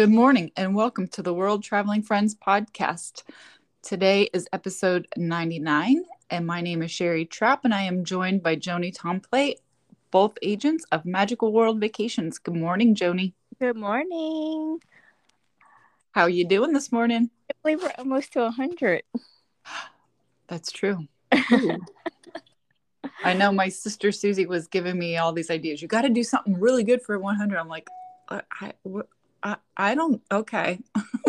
Good morning and welcome to the World Traveling Friends podcast. Today is episode 99, and my name is Sherry Trapp, and I am joined by Joni Tomplay, both agents of Magical World Vacations. Good morning, Joni. Good morning. How are you doing this morning? I believe we're almost to 100. That's true. I know my sister Susie was giving me all these ideas. You got to do something really good for 100. I'm like, uh, I, I, I, I don't. Okay.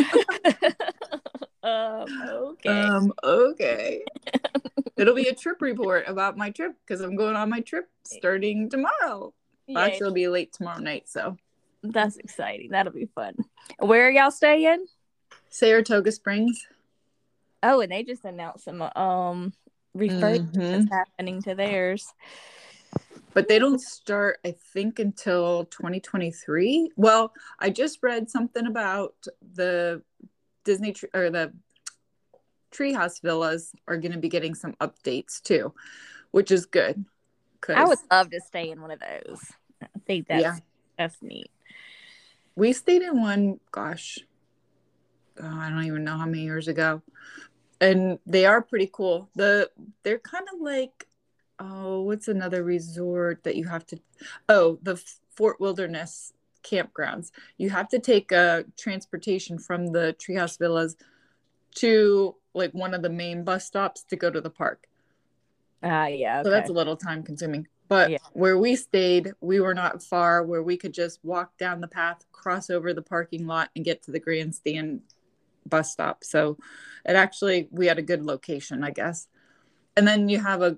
um, okay. Um. Okay. It'll be a trip report about my trip because I'm going on my trip starting tomorrow. Well, actually, it'll be late tomorrow night. So that's exciting. That'll be fun. Where are y'all staying? Saratoga Springs. Oh, and they just announced some um refurbishments mm-hmm. happening to theirs. But they don't start, I think, until 2023. Well, I just read something about the Disney tr- or the Treehouse villas are going to be getting some updates too, which is good. I would love to stay in one of those. I think that's yeah. that's neat. We stayed in one, gosh, oh, I don't even know how many years ago, and they are pretty cool. The they're kind of like oh, what's another resort that you have to? Oh, the Fort Wilderness campgrounds. You have to take a transportation from the Treehouse Villas to like one of the main bus stops to go to the park. Ah, uh, yeah. Okay. So that's a little time consuming. But yeah. where we stayed, we were not far where we could just walk down the path, cross over the parking lot, and get to the grandstand bus stop. So it actually, we had a good location, I guess. And then you have a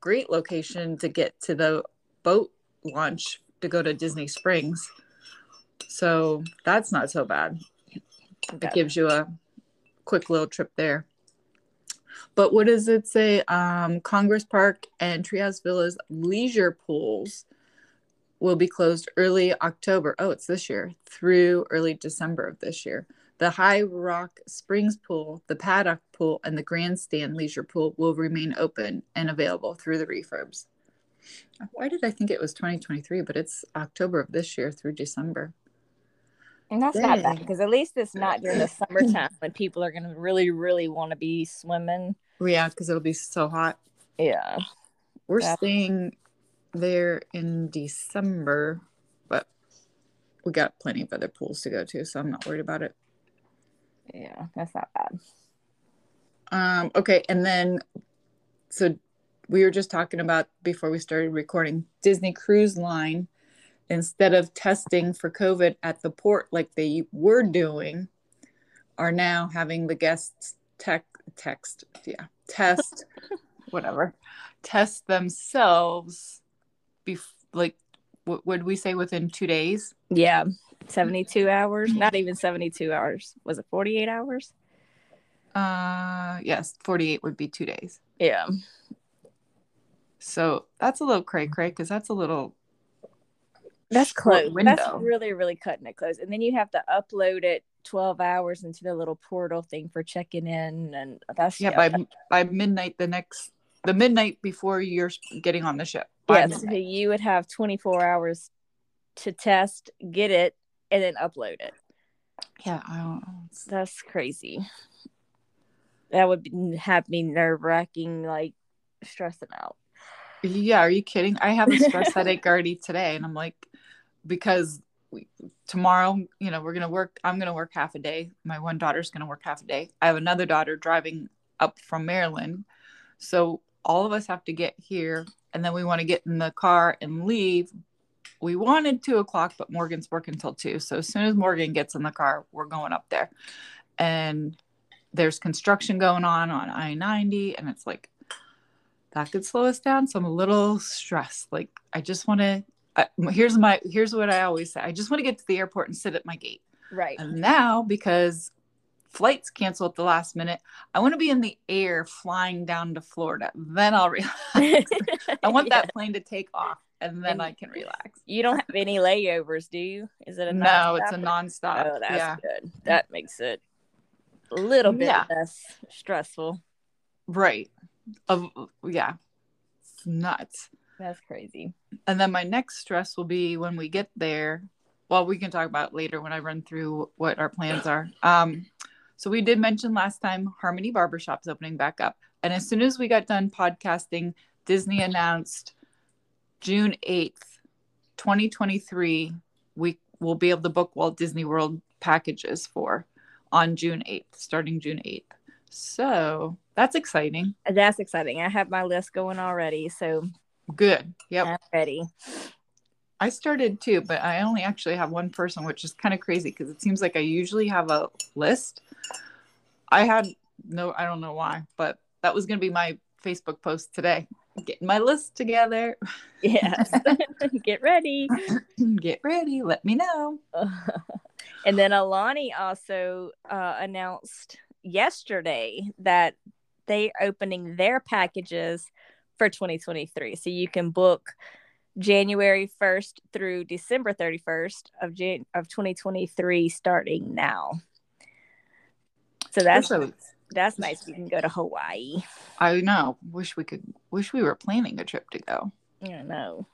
great location to get to the boat launch to go to Disney Springs. So that's not so bad. Okay. It gives you a quick little trip there. But what does it say? Um, Congress Park and Treehouse Villas leisure pools will be closed early October. Oh, it's this year through early December of this year. The High Rock Springs Pool, the Paddock Pool, and the Grandstand Leisure Pool will remain open and available through the refurbs. Why did I think it was 2023, but it's October of this year through December? And that's Dang. not bad because at least it's not during the summertime when people are going to really, really want to be swimming. Yeah, because it'll be so hot. Yeah. We're that's... staying there in December, but we got plenty of other pools to go to, so I'm not worried about it. Yeah, that's not bad. Um, okay, and then so we were just talking about before we started recording Disney Cruise Line instead of testing for COVID at the port like they were doing, are now having the guests tech text, yeah, test, whatever, test themselves. Bef- like, what would we say within two days? Yeah, 72 hours? Not even 72 hours. Was it 48 hours? Uh yes 48 would be two days. Yeah. So that's a little cray cray because that's a little that's close. window. that's really really cutting it close. And then you have to upload it 12 hours into the little portal thing for checking in and that's yeah, yeah. by by midnight the next the midnight before you're getting on the ship. Yes so you would have 24 hours to test get it and then upload it. Yeah, I don't. That's crazy. That would be, have me nerve wracking, like stressing out. Yeah, are you kidding? I have a stress headache already today, and I'm like, because we, tomorrow, you know, we're gonna work. I'm gonna work half a day. My one daughter's gonna work half a day. I have another daughter driving up from Maryland, so all of us have to get here, and then we want to get in the car and leave we wanted two o'clock, but Morgan's working till two. So as soon as Morgan gets in the car, we're going up there. And there's construction going on on I 90. And it's like, that could slow us down. So I'm a little stressed. Like, I just want to, uh, here's my, here's what I always say I just want to get to the airport and sit at my gate. Right. And now, because flights cancel at the last minute. I want to be in the air flying down to Florida. Then I'll realize I want yeah. that plane to take off and then and I can relax. You don't have any layovers, do you? Is it a no? It's a nonstop. Oh, that's yeah. good. That makes it a little bit yeah. less stressful. Right. Of yeah, it's nuts. That's crazy. And then my next stress will be when we get there well, we can talk about later when I run through what our plans are. Um, so we did mention last time Harmony Barbershop's opening back up. And as soon as we got done podcasting, Disney announced June 8th, 2023, we will be able to book Walt Disney World packages for on June 8th, starting June 8th. So that's exciting. That's exciting. I have my list going already. So good. Yep. I'm ready. I started too, but I only actually have one person, which is kind of crazy because it seems like I usually have a list. I had no, I don't know why, but that was going to be my Facebook post today. Getting my list together. Yes. Get ready. Get ready. Let me know. and then Aulani also uh, announced yesterday that they opening their packages for 2023. So you can book January 1st through December 31st of Jan- of 2023 starting now. So that's that's nice. We can go to Hawaii. I know. Wish we could wish we were planning a trip to go. I know.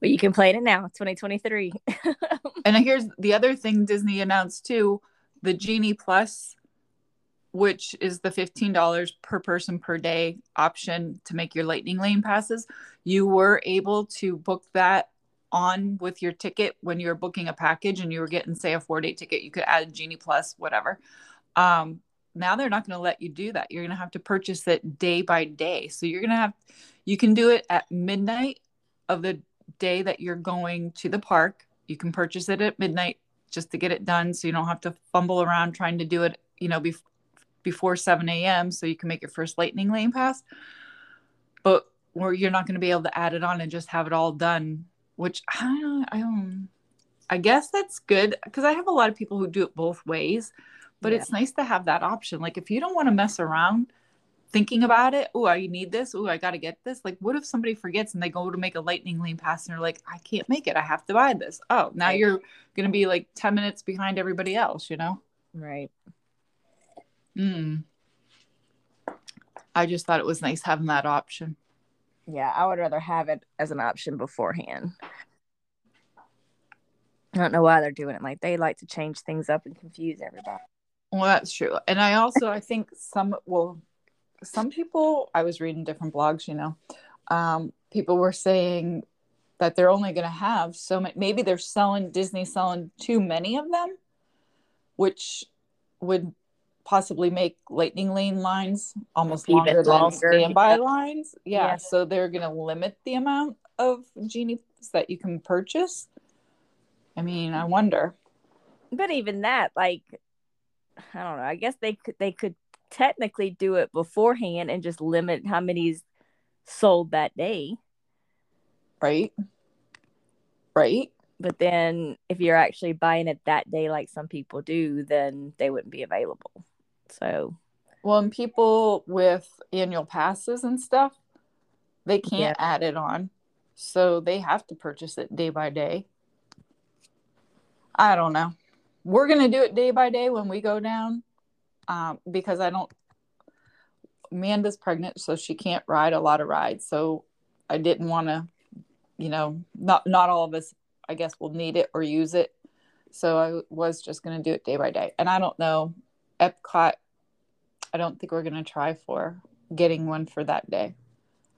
Well, you can plan it now, 2023. and here's the other thing Disney announced too, the Genie Plus which is the $15 per person per day option to make your lightning lane passes you were able to book that on with your ticket when you were booking a package and you were getting say a four day ticket you could add genie plus whatever um, now they're not going to let you do that you're going to have to purchase it day by day so you're going to have you can do it at midnight of the day that you're going to the park you can purchase it at midnight just to get it done so you don't have to fumble around trying to do it you know bef- before 7 a.m. so you can make your first lightning lane pass. But where you're not going to be able to add it on and just have it all done, which I don't, I don't, I guess that's good because I have a lot of people who do it both ways, but yeah. it's nice to have that option. Like if you don't want to mess around thinking about it, oh, I need this, oh, I got to get this. Like, what if somebody forgets and they go to make a lightning lane pass and they're like, I can't make it, I have to buy this. Oh, now right. you're going to be like 10 minutes behind everybody else, you know? Right. Mm. I just thought it was nice having that option. Yeah, I would rather have it as an option beforehand. I don't know why they're doing it. Like they like to change things up and confuse everybody. Well, that's true. And I also I think some well some people I was reading different blogs, you know. Um, people were saying that they're only going to have so many maybe they're selling Disney selling too many of them, which would possibly make lightning lane lines almost longer, longer than standby yeah. lines. Yeah, yeah. So they're going to limit the amount of genies that you can purchase. I mean, I wonder. But even that, like, I don't know. I guess they could they could technically do it beforehand and just limit how many's sold that day. Right. Right. But then if you're actually buying it that day like some people do, then they wouldn't be available. So, well, and people with annual passes and stuff, they can't yeah. add it on. So they have to purchase it day by day. I don't know. We're going to do it day by day when we go down um, because I don't. Amanda's pregnant, so she can't ride a lot of rides. So I didn't want to, you know, not not all of us, I guess, will need it or use it. So I was just going to do it day by day. And I don't know Epcot, I don't think we're gonna try for getting one for that day.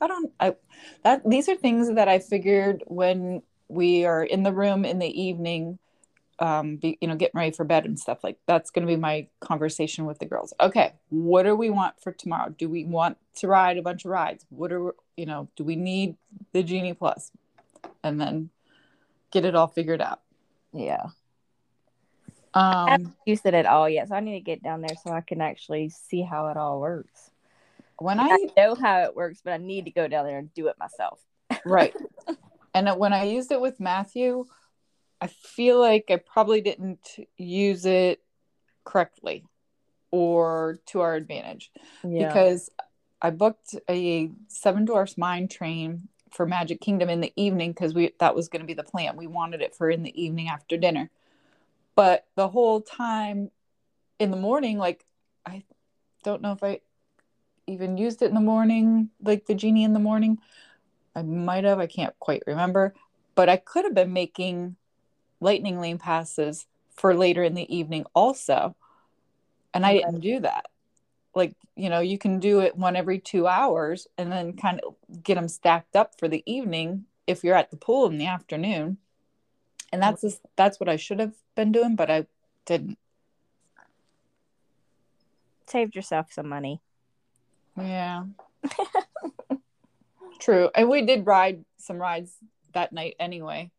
I don't. I that these are things that I figured when we are in the room in the evening, um, be, you know, getting ready for bed and stuff like that's going to be my conversation with the girls. Okay, what do we want for tomorrow? Do we want to ride a bunch of rides? What are you know? Do we need the genie plus? And then get it all figured out. Yeah. Um, I haven't used it at all yet, so I need to get down there so I can actually see how it all works. When I, I know how it works, but I need to go down there and do it myself. right. And when I used it with Matthew, I feel like I probably didn't use it correctly or to our advantage yeah. because I booked a Seven Dwarfs Mine Train for Magic Kingdom in the evening because we that was going to be the plan. We wanted it for in the evening after dinner. But the whole time in the morning, like I don't know if I even used it in the morning, like the genie in the morning. I might have, I can't quite remember, but I could have been making lightning lane passes for later in the evening also. And I didn't do that. Like, you know, you can do it one every two hours and then kind of get them stacked up for the evening if you're at the pool in the afternoon. And that's just, that's what I should have been doing, but I didn't. Saved yourself some money. Yeah. True. And we did ride some rides that night anyway.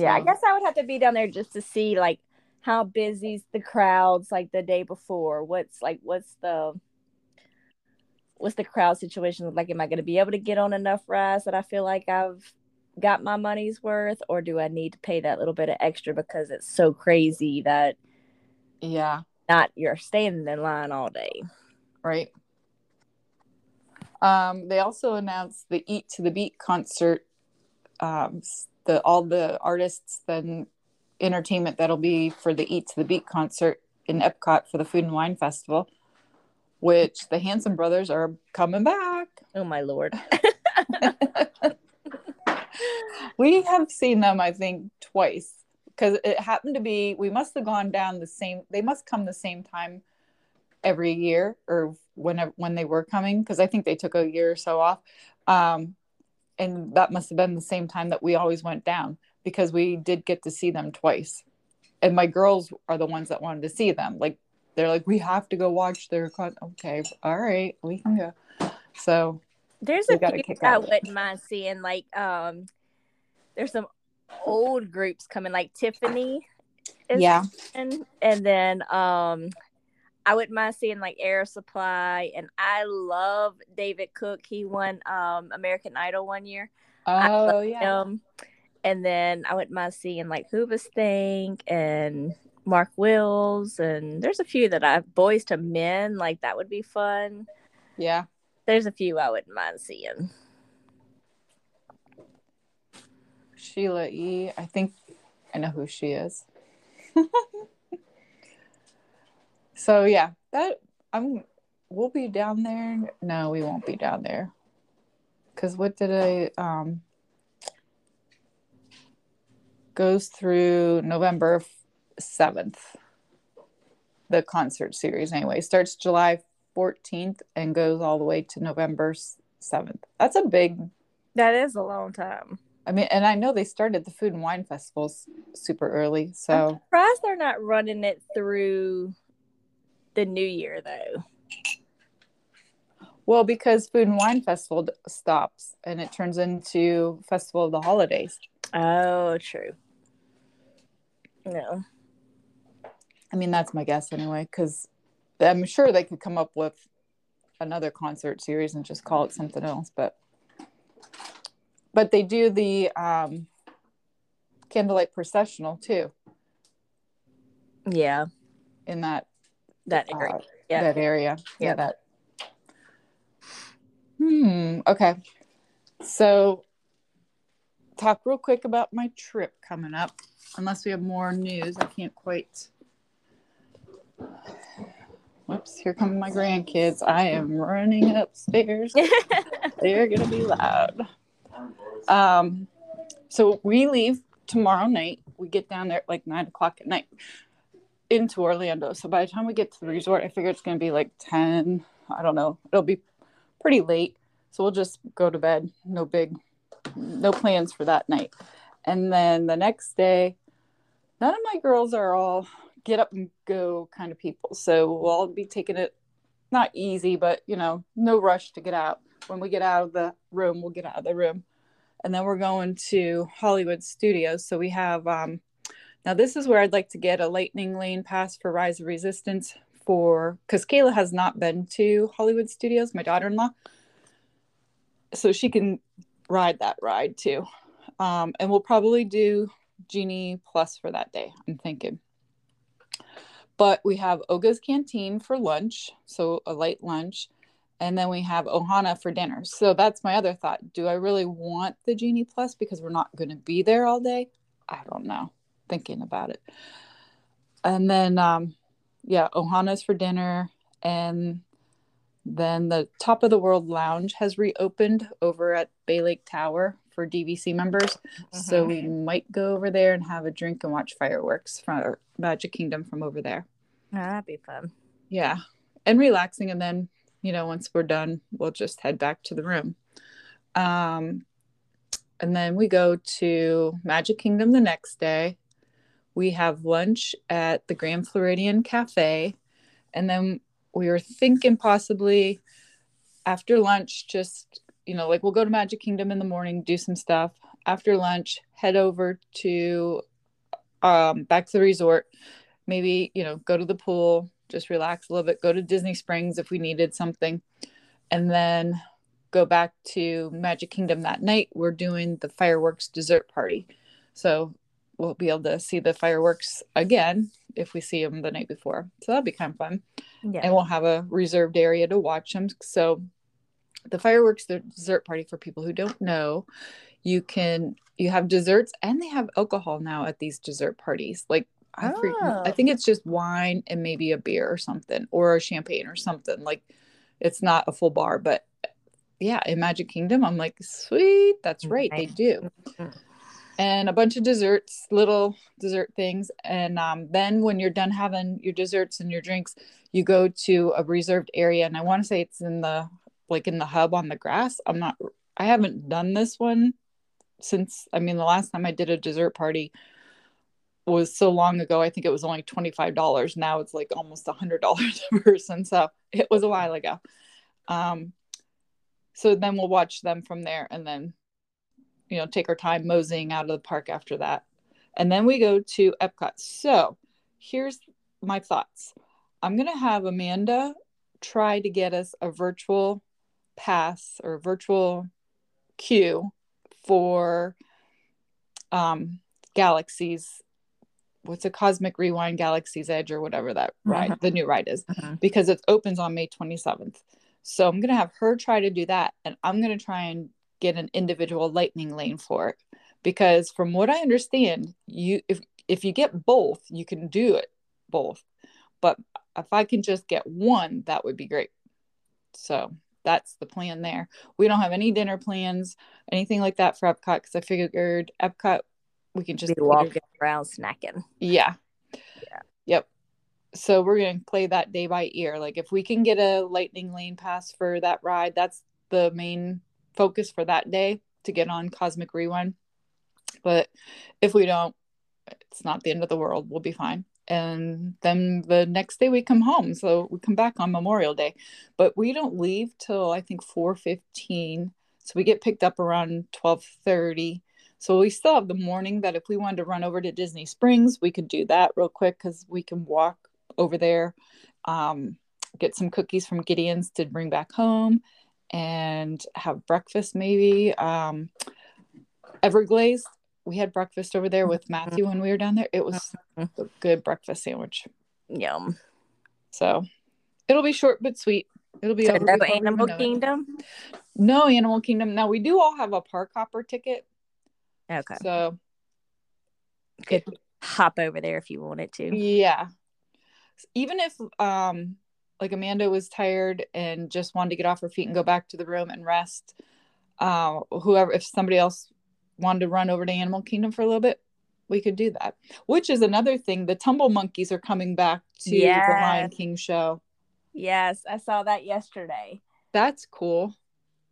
Yeah, I guess I would have to be down there just to see like how busy's the crowds like the day before. What's like what's the what's the crowd situation like? Am I going to be able to get on enough rides that I feel like I've got my money's worth, or do I need to pay that little bit of extra because it's so crazy that yeah, not you're standing in line all day, right? Um, they also announced the Eat to the Beat concert. Um, the all the artists and entertainment that'll be for the Eat to the Beat concert in Epcot for the Food and Wine Festival, which the Hanson brothers are coming back. Oh my lord. we have seen them, I think, twice because it happened to be we must have gone down the same. They must come the same time every year or whenever when they were coming because I think they took a year or so off. Um, and that must have been the same time that we always went down because we did get to see them twice. And my girls are the ones that wanted to see them. Like they're like, we have to go watch their con-. okay, all right, we can go. So there's a few I wouldn't mind seeing. Like um, there's some old groups coming, like Tiffany. yeah. And, and then um I wouldn't mind seeing like Air Supply, and I love David Cook. He won um American Idol one year. Oh yeah. Him. And then I wouldn't mind seeing like Hoobastank and Mark Wills, and there's a few that I Boyz II Men like that would be fun. Yeah. There's a few I wouldn't mind seeing. Sheila E. I think I know who she is. So yeah, that I'm we'll be down there. No, we won't be down there. Cause what did I um goes through November seventh. The concert series anyway starts July 14th and goes all the way to November 7th. That's a big That is a long time. I mean, and I know they started the food and wine festivals super early. So I'm surprised they're not running it through the new year though? Well, because Food and Wine Festival stops and it turns into Festival of the Holidays. Oh, true. No. I mean, that's my guess anyway, because I'm sure they could come up with another concert series and just call it something else, but but they do the um, candlelight processional too. Yeah. In that that area. Uh, yeah. That area. Yeah. yeah. That. Hmm. Okay. So, talk real quick about my trip coming up. Unless we have more news, I can't quite. Whoops! Here come my grandkids. I am running upstairs. They're gonna be loud. Um. So we leave tomorrow night. We get down there at like nine o'clock at night into Orlando. So by the time we get to the resort, I figure it's going to be like 10. I don't know. It'll be pretty late. So we'll just go to bed. No big, no plans for that night. And then the next day, none of my girls are all get up and go kind of people. So we'll all be taking it not easy, but you know, no rush to get out. When we get out of the room, we'll get out of the room. And then we're going to Hollywood Studios. So we have um, now, this is where I'd like to get a lightning lane pass for Rise of Resistance for because Kayla has not been to Hollywood Studios, my daughter in law. So she can ride that ride too. Um, and we'll probably do Genie Plus for that day, I'm thinking. But we have Oga's Canteen for lunch, so a light lunch. And then we have Ohana for dinner. So that's my other thought. Do I really want the Genie Plus because we're not going to be there all day? I don't know thinking about it. And then, um, yeah, Ohana's for dinner. And then the Top of the World Lounge has reopened over at Bay Lake Tower for DVC members. Mm-hmm. So we might go over there and have a drink and watch fireworks from Magic Kingdom from over there. Oh, that'd be fun. Yeah. And relaxing. And then, you know, once we're done, we'll just head back to the room. Um, and then we go to Magic Kingdom the next day. We have lunch at the Grand Floridian Cafe. And then we were thinking possibly after lunch, just, you know, like we'll go to Magic Kingdom in the morning, do some stuff. After lunch, head over to um, back to the resort. Maybe, you know, go to the pool, just relax a little bit, go to Disney Springs if we needed something. And then go back to Magic Kingdom that night. We're doing the fireworks dessert party. So we'll be able to see the fireworks again if we see them the night before. So that'll be kind of fun. Yeah. And we'll have a reserved area to watch them. So the fireworks the dessert party for people who don't know, you can you have desserts and they have alcohol now at these dessert parties. Like I, oh. I think oh. it's just wine and maybe a beer or something or a champagne or something. Like it's not a full bar, but yeah, in Magic Kingdom, I'm like, sweet, that's right, they do. Mm-hmm. And a bunch of desserts, little dessert things. And um, then when you're done having your desserts and your drinks, you go to a reserved area. And I want to say it's in the like in the hub on the grass. I'm not I haven't done this one since I mean the last time I did a dessert party was so long ago. I think it was only $25. Now it's like almost $100 a person. So it was a while ago. Um, so then we'll watch them from there and then you know take our time moseying out of the park after that and then we go to epcot so here's my thoughts i'm going to have amanda try to get us a virtual pass or virtual queue for um galaxies what's a cosmic rewind galaxy's edge or whatever that ride uh-huh. the new ride is uh-huh. because it opens on may 27th so I'm going to have her try to do that. And I'm going to try and get an individual lightning lane for it. Because from what I understand, you if if you get both, you can do it both. But if I can just get one, that would be great. So that's the plan there. We don't have any dinner plans, anything like that for Epcot because I figured Epcot we can just be walking around snacking. Yeah. Yeah. Yep so we're going to play that day by ear like if we can get a lightning lane pass for that ride that's the main focus for that day to get on cosmic rewind. But if we don't it's not the end of the world. We'll be fine. And then the next day we come home. So we come back on memorial day. But we don't leave till i think 4.15 so we get picked up around 12.30 so we still have the morning that if we wanted to run over to disney springs we could do that real quick because we can walk over there, um, get some cookies from Gideon's to bring back home, and have breakfast maybe. Um, Everglazed, we had breakfast over there with Matthew when we were down there. It was a good breakfast sandwich. Yum. So it'll be short but sweet. It'll be so no Animal Kingdom. No Animal Kingdom. Now we do all have a park hopper ticket. Okay. So could it, hop over there if you wanted to. Yeah even if um like Amanda was tired and just wanted to get off her feet and go back to the room and rest, uh, whoever if somebody else wanted to run over to Animal Kingdom for a little bit, we could do that. Which is another thing. The Tumble Monkeys are coming back to yes. the Lion King show. Yes, I saw that yesterday. That's cool.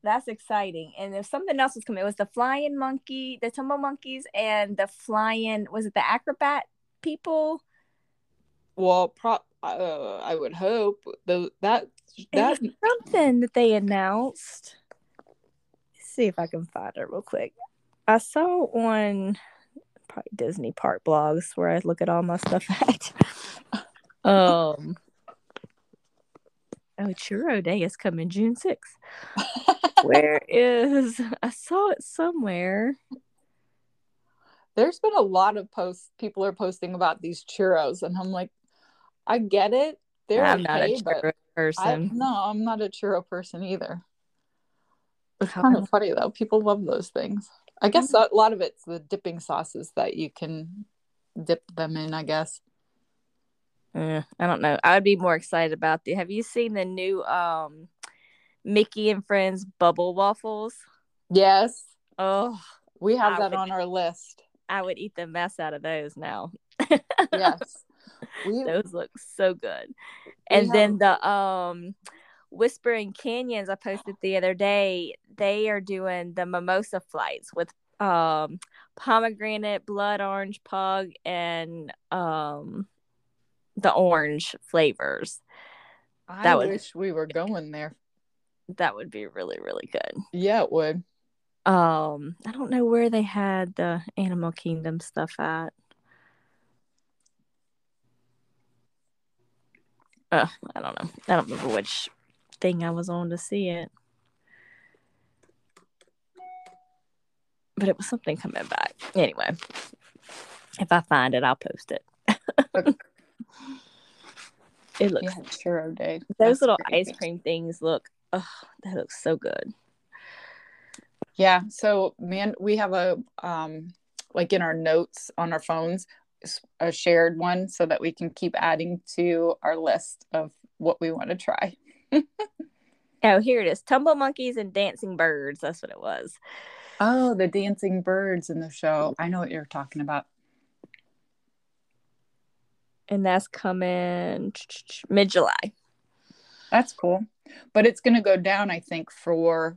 That's exciting. And if something else was coming, it was the flying monkey, the tumble monkeys, and the flying was it the acrobat people? Well, pro- uh, I would hope the that that something that they announced. Let's see if I can find it real quick. I saw on probably Disney Park blogs where I look at all my stuff at. um. Oh, Churro Day is coming June 6th. Where is I saw it somewhere. There's been a lot of posts people are posting about these churros, and I'm like, I get it. They're I'm okay, not a churro person. I, no, I'm not a churro person either. It's kind of funny though. People love those things. I guess mm-hmm. a lot of it's the dipping sauces that you can dip them in. I guess. Uh, I don't know. I would be more excited about the. Have you seen the new um, Mickey and Friends bubble waffles? Yes. Oh, we have I that would, on our list. I would eat the mess out of those now. yes. We, those look so good. And have, then the um Whispering Canyons I posted the other day, they are doing the mimosa flights with um pomegranate, blood orange pug and um the orange flavors. I that would, wish we were going there. That would be really, really good. Yeah, it would. Um, I don't know where they had the Animal Kingdom stuff at. Uh, I don't know. I don't remember which thing I was on to see it. But it was something coming back. Anyway, if I find it, I'll post it. it looks yeah, sure day. Those That's little ice cream things look oh, that looks so good. Yeah. So man, we have a um like in our notes on our phones, a shared one so that we can keep adding to our list of what we want to try. oh, here it is. Tumble monkeys and dancing birds. That's what it was. Oh, the dancing birds in the show. I know what you're talking about. And that's coming mid July. That's cool. But it's going to go down, I think, for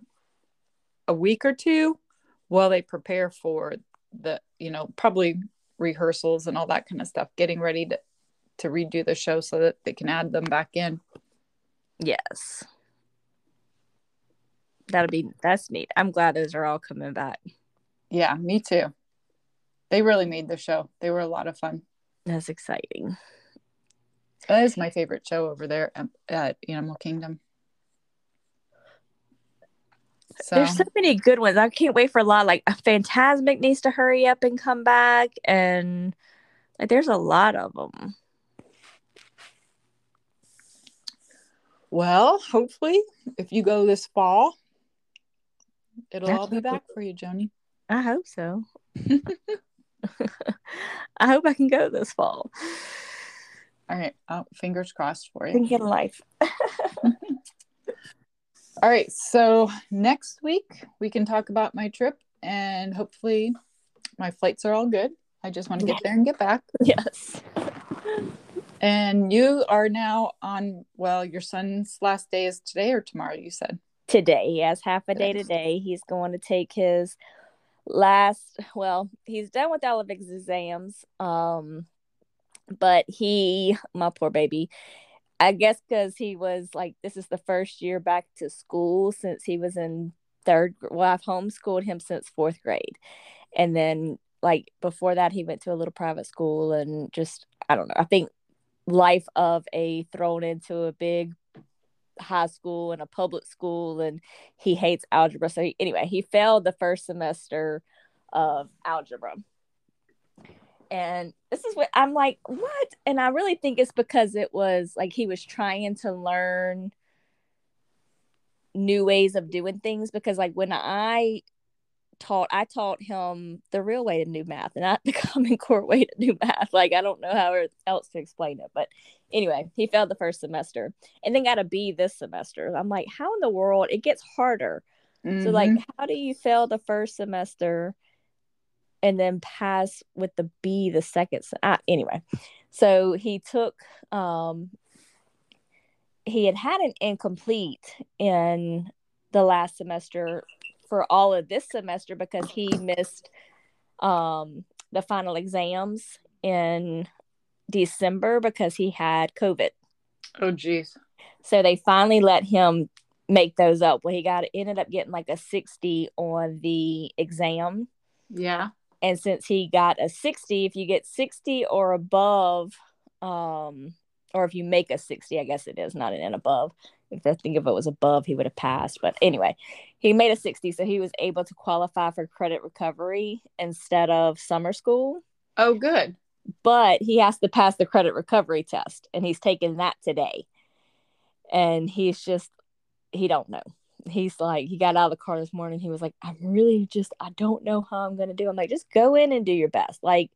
a week or two while they prepare for the, you know, probably rehearsals and all that kind of stuff, getting ready to, to redo the show so that they can add them back in. Yes. That'll be, that's neat. I'm glad those are all coming back. Yeah, me too. They really made the show. They were a lot of fun. That's exciting. That is my favorite show over there at Animal Kingdom. So. There's so many good ones. I can't wait for a lot. Like Fantasmic needs to hurry up and come back, and like there's a lot of them. Well, hopefully, if you go this fall, it'll That's all be back for you, Joni. I hope so. I hope I can go this fall. All right. Oh, fingers crossed for you. Thinking life. All right. So next week we can talk about my trip and hopefully my flights are all good. I just want to get there and get back. Yes. And you are now on, well, your son's last day is today or tomorrow, you said? Today. He has half a day today. He's going to take his last, well, he's done with all of his exams. Um, but he, my poor baby, I guess because he was like, this is the first year back to school since he was in third. Well, I've homeschooled him since fourth grade, and then like before that, he went to a little private school and just I don't know. I think life of a thrown into a big high school and a public school and he hates algebra so he, anyway he failed the first semester of algebra and this is what I'm like, what? And I really think it's because it was like he was trying to learn new ways of doing things. Because, like, when I taught, I taught him the real way to do math and not the common core way to do math. Like, I don't know how else to explain it. But anyway, he failed the first semester and then got a B this semester. I'm like, how in the world? It gets harder. Mm-hmm. So, like, how do you fail the first semester? And then pass with the B the second. Uh, anyway, so he took, um, he had had an incomplete in the last semester for all of this semester because he missed um, the final exams in December because he had COVID. Oh, geez. So they finally let him make those up. Well, he got ended up getting like a 60 on the exam. Yeah and since he got a 60 if you get 60 or above um or if you make a 60 i guess it is not an and above. If i think if it was above he would have passed. But anyway he made a 60 so he was able to qualify for credit recovery instead of summer school. Oh good. But he has to pass the credit recovery test and he's taking that today. And he's just he don't know he's like he got out of the car this morning he was like i'm really just i don't know how i'm gonna do i'm like just go in and do your best like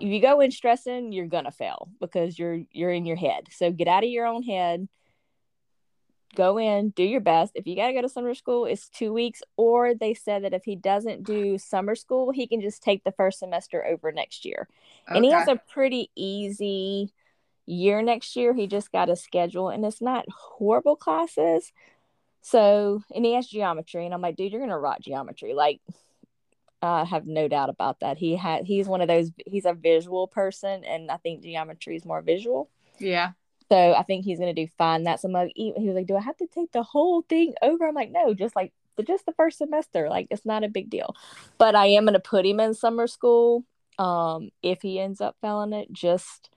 if you go in stressing you're gonna fail because you're you're in your head so get out of your own head go in, do your best. If you got to go to summer school, it's two weeks. Or they said that if he doesn't do summer school, he can just take the first semester over next year. Okay. And he has a pretty easy year next year. He just got a schedule and it's not horrible classes. So, and he has geometry. And I'm like, dude, you're to rock geometry. Like, I have no doubt about that. He had, he's one of those, he's a visual person. And I think geometry is more visual. Yeah. So I think he's gonna do fine. That's a mug. He was like, "Do I have to take the whole thing over?" I'm like, "No, just like just the first semester. Like it's not a big deal." But I am gonna put him in summer school. Um, if he ends up failing it, just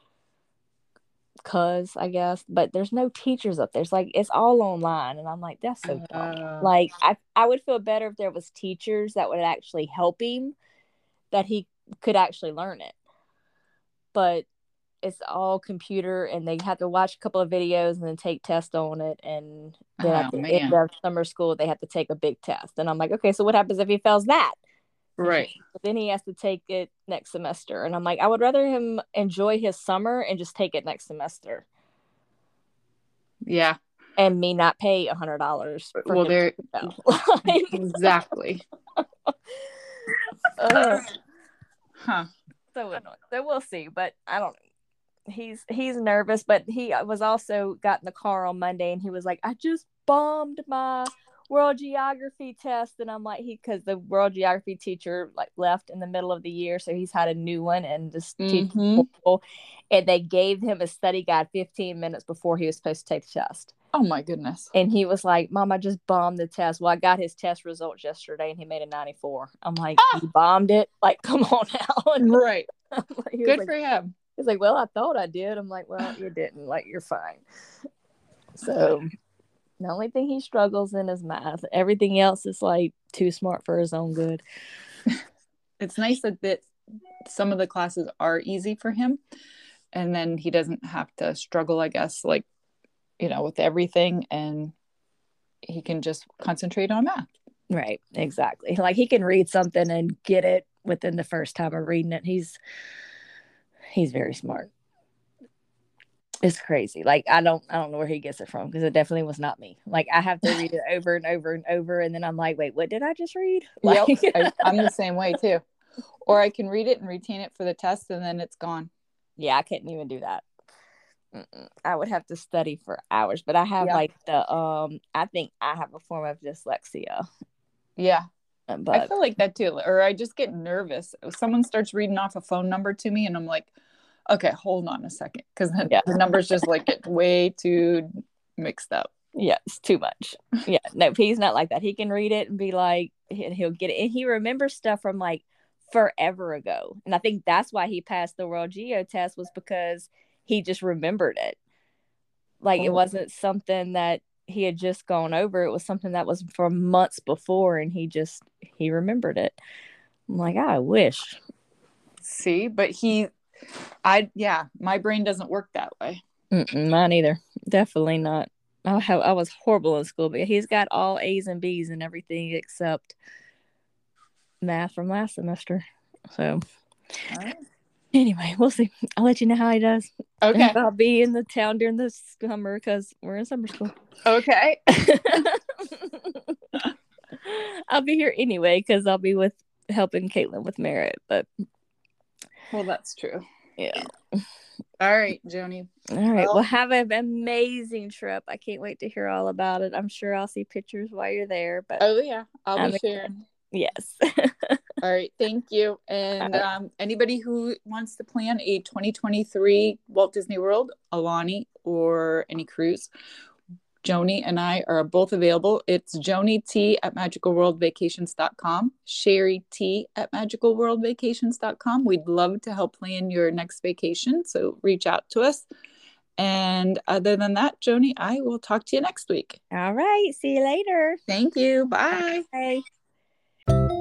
cause I guess. But there's no teachers up there. It's like it's all online, and I'm like, that's so dumb. Uh, like I I would feel better if there was teachers that would actually help him, that he could actually learn it. But it's all computer and they have to watch a couple of videos and then take tests on it and then oh, at the end of summer school they have to take a big test and i'm like okay so what happens if he fails that right. But then he has to take it next semester and i'm like i would rather him enjoy his summer and just take it next semester. Yeah. And me not pay a hundred dollars well there exactly. Uh, huh. So annoying. So we'll see, but I don't he's he's nervous, but he was also got in the car on Monday and he was like, I just bombed my world geography test and i'm like he because the world geography teacher like left in the middle of the year so he's had a new one and just mm-hmm. people and they gave him a study guide 15 minutes before he was supposed to take the test oh my goodness and he was like mom i just bombed the test well i got his test results yesterday and he made a 94 i'm like ah! you bombed it like come on now right like, good like, for him He's like, Well, I thought I did. I'm like, Well, you didn't. Like, you're fine. So the only thing he struggles in is math. Everything else is like too smart for his own good. It's nice that, that some of the classes are easy for him. And then he doesn't have to struggle, I guess, like, you know, with everything. And he can just concentrate on math. Right. Exactly. Like he can read something and get it within the first time of reading it. He's he's very smart. It's crazy. Like I don't I don't know where he gets it from because it definitely was not me. Like I have to read it over and over and over and then I'm like, wait, what did I just read? Like, yep, I, am the same way too. Or I can read it and retain it for the test and then it's gone. Yeah, I couldn't even do that. Mm-mm. I would have to study for hours, but I have yep. like the um I think I have a form of dyslexia. Yeah. But I feel like that too. Or I just get nervous. If someone starts reading off a phone number to me and I'm like, okay, hold on a second. Because yeah. the numbers just like get way too mixed up. Yeah, it's too much. Yeah. No, he's not like that. He can read it and be like, and he'll get it. And he remembers stuff from like forever ago. And I think that's why he passed the World Geo test was because he just remembered it. Like oh. it wasn't something that he had just gone over. It was something that was from months before, and he just he remembered it. I'm like, ah, I wish. See, but he, I yeah, my brain doesn't work that way. Mm-mm, mine either. Definitely not. I have I was horrible in school, but he's got all A's and B's and everything except math from last semester. So, anyway, we'll see. I'll let you know how he does. Okay. I'll be in the town during the summer because we're in summer school. Okay. I'll be here anyway because I'll be with helping Caitlin with merit. But well, that's true. Yeah. All right, Joni. All right. Well, well, have an amazing trip. I can't wait to hear all about it. I'm sure I'll see pictures while you're there. But oh yeah, I'll I'm be sharing. Yes. All right, thank you. And um, anybody who wants to plan a 2023 Walt Disney World, Aulani, or any cruise, Joni and I are both available. It's Joni T at magicalworldvacations.com, Sherry T at magicalworldvacations.com. We'd love to help plan your next vacation, so reach out to us. And other than that, Joni, I will talk to you next week. All right. See you later. Thank you. Bye. Bye.